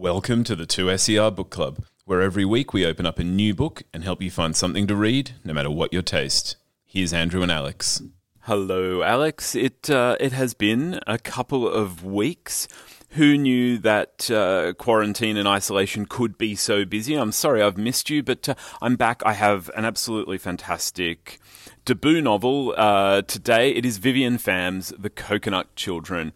Welcome to the 2SER Book Club, where every week we open up a new book and help you find something to read, no matter what your taste. Here's Andrew and Alex. Hello, Alex. It uh, it has been a couple of weeks. Who knew that uh, quarantine and isolation could be so busy? I'm sorry I've missed you, but uh, I'm back. I have an absolutely fantastic debut novel uh, today. It is Vivian Pham's The Coconut Children.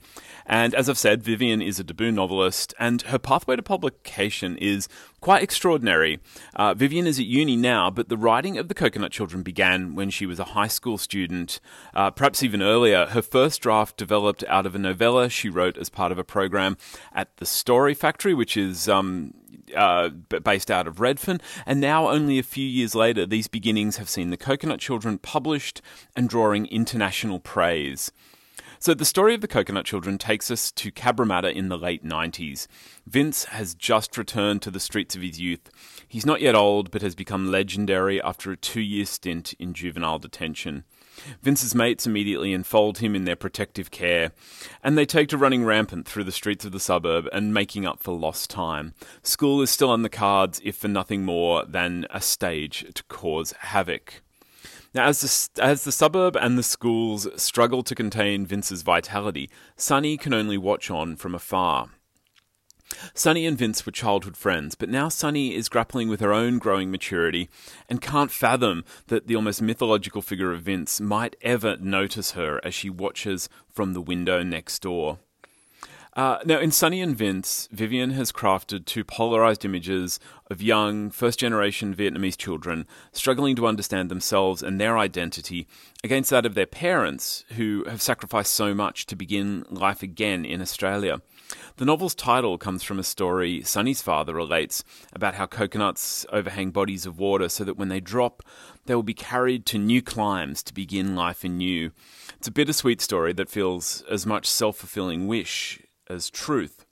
And as I've said, Vivian is a debut novelist, and her pathway to publication is quite extraordinary. Uh, Vivian is at uni now, but the writing of The Coconut Children began when she was a high school student, uh, perhaps even earlier. Her first draft developed out of a novella she wrote as part of a program at the Story Factory, which is um, uh, based out of Redfern. And now, only a few years later, these beginnings have seen The Coconut Children published and drawing international praise. So, the story of the Coconut Children takes us to Cabramatta in the late 90s. Vince has just returned to the streets of his youth. He's not yet old, but has become legendary after a two year stint in juvenile detention. Vince's mates immediately enfold him in their protective care, and they take to running rampant through the streets of the suburb and making up for lost time. School is still on the cards, if for nothing more than a stage to cause havoc. Now, as the, as the suburb and the schools struggle to contain Vince's vitality, Sonny can only watch on from afar. Sonny and Vince were childhood friends, but now Sonny is grappling with her own growing maturity and can't fathom that the almost mythological figure of Vince might ever notice her as she watches from the window next door. Uh, now, in Sonny and Vince, Vivian has crafted two polarized images of young, first generation Vietnamese children struggling to understand themselves and their identity against that of their parents, who have sacrificed so much to begin life again in Australia. The novel's title comes from a story Sonny's father relates about how coconuts overhang bodies of water so that when they drop, they will be carried to new climes to begin life anew. It's a bittersweet story that feels as much self fulfilling wish as truth.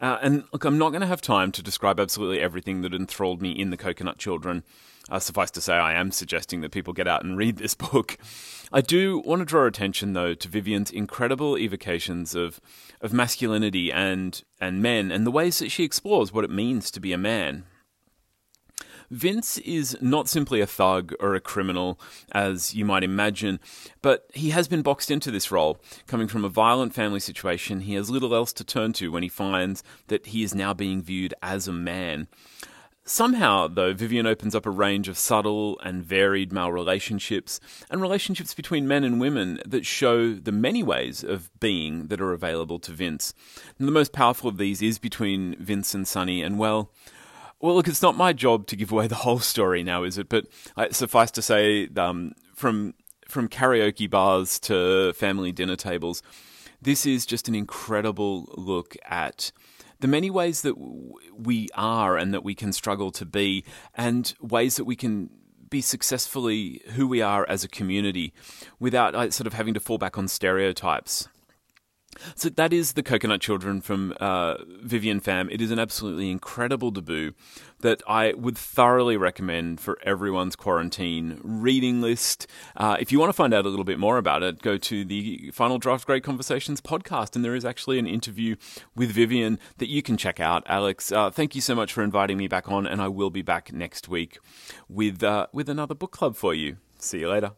Uh, and look, I'm not going to have time to describe absolutely everything that enthralled me in The Coconut Children. Uh, suffice to say, I am suggesting that people get out and read this book. I do want to draw attention, though, to Vivian's incredible evocations of, of masculinity and, and men and the ways that she explores what it means to be a man. Vince is not simply a thug or a criminal, as you might imagine, but he has been boxed into this role. Coming from a violent family situation, he has little else to turn to when he finds that he is now being viewed as a man. Somehow, though, Vivian opens up a range of subtle and varied male relationships and relationships between men and women that show the many ways of being that are available to Vince. And the most powerful of these is between Vince and Sonny, and well, well, look, it's not my job to give away the whole story now, is it? But uh, suffice to say, um, from from karaoke bars to family dinner tables, this is just an incredible look at the many ways that we are and that we can struggle to be, and ways that we can be successfully who we are as a community without uh, sort of having to fall back on stereotypes. So that is the Coconut Children from uh, Vivian Pham. It is an absolutely incredible debut that I would thoroughly recommend for everyone's quarantine reading list. Uh, if you want to find out a little bit more about it, go to the Final Draft Great Conversations podcast, and there is actually an interview with Vivian that you can check out. Alex, uh, thank you so much for inviting me back on, and I will be back next week with uh, with another book club for you. See you later.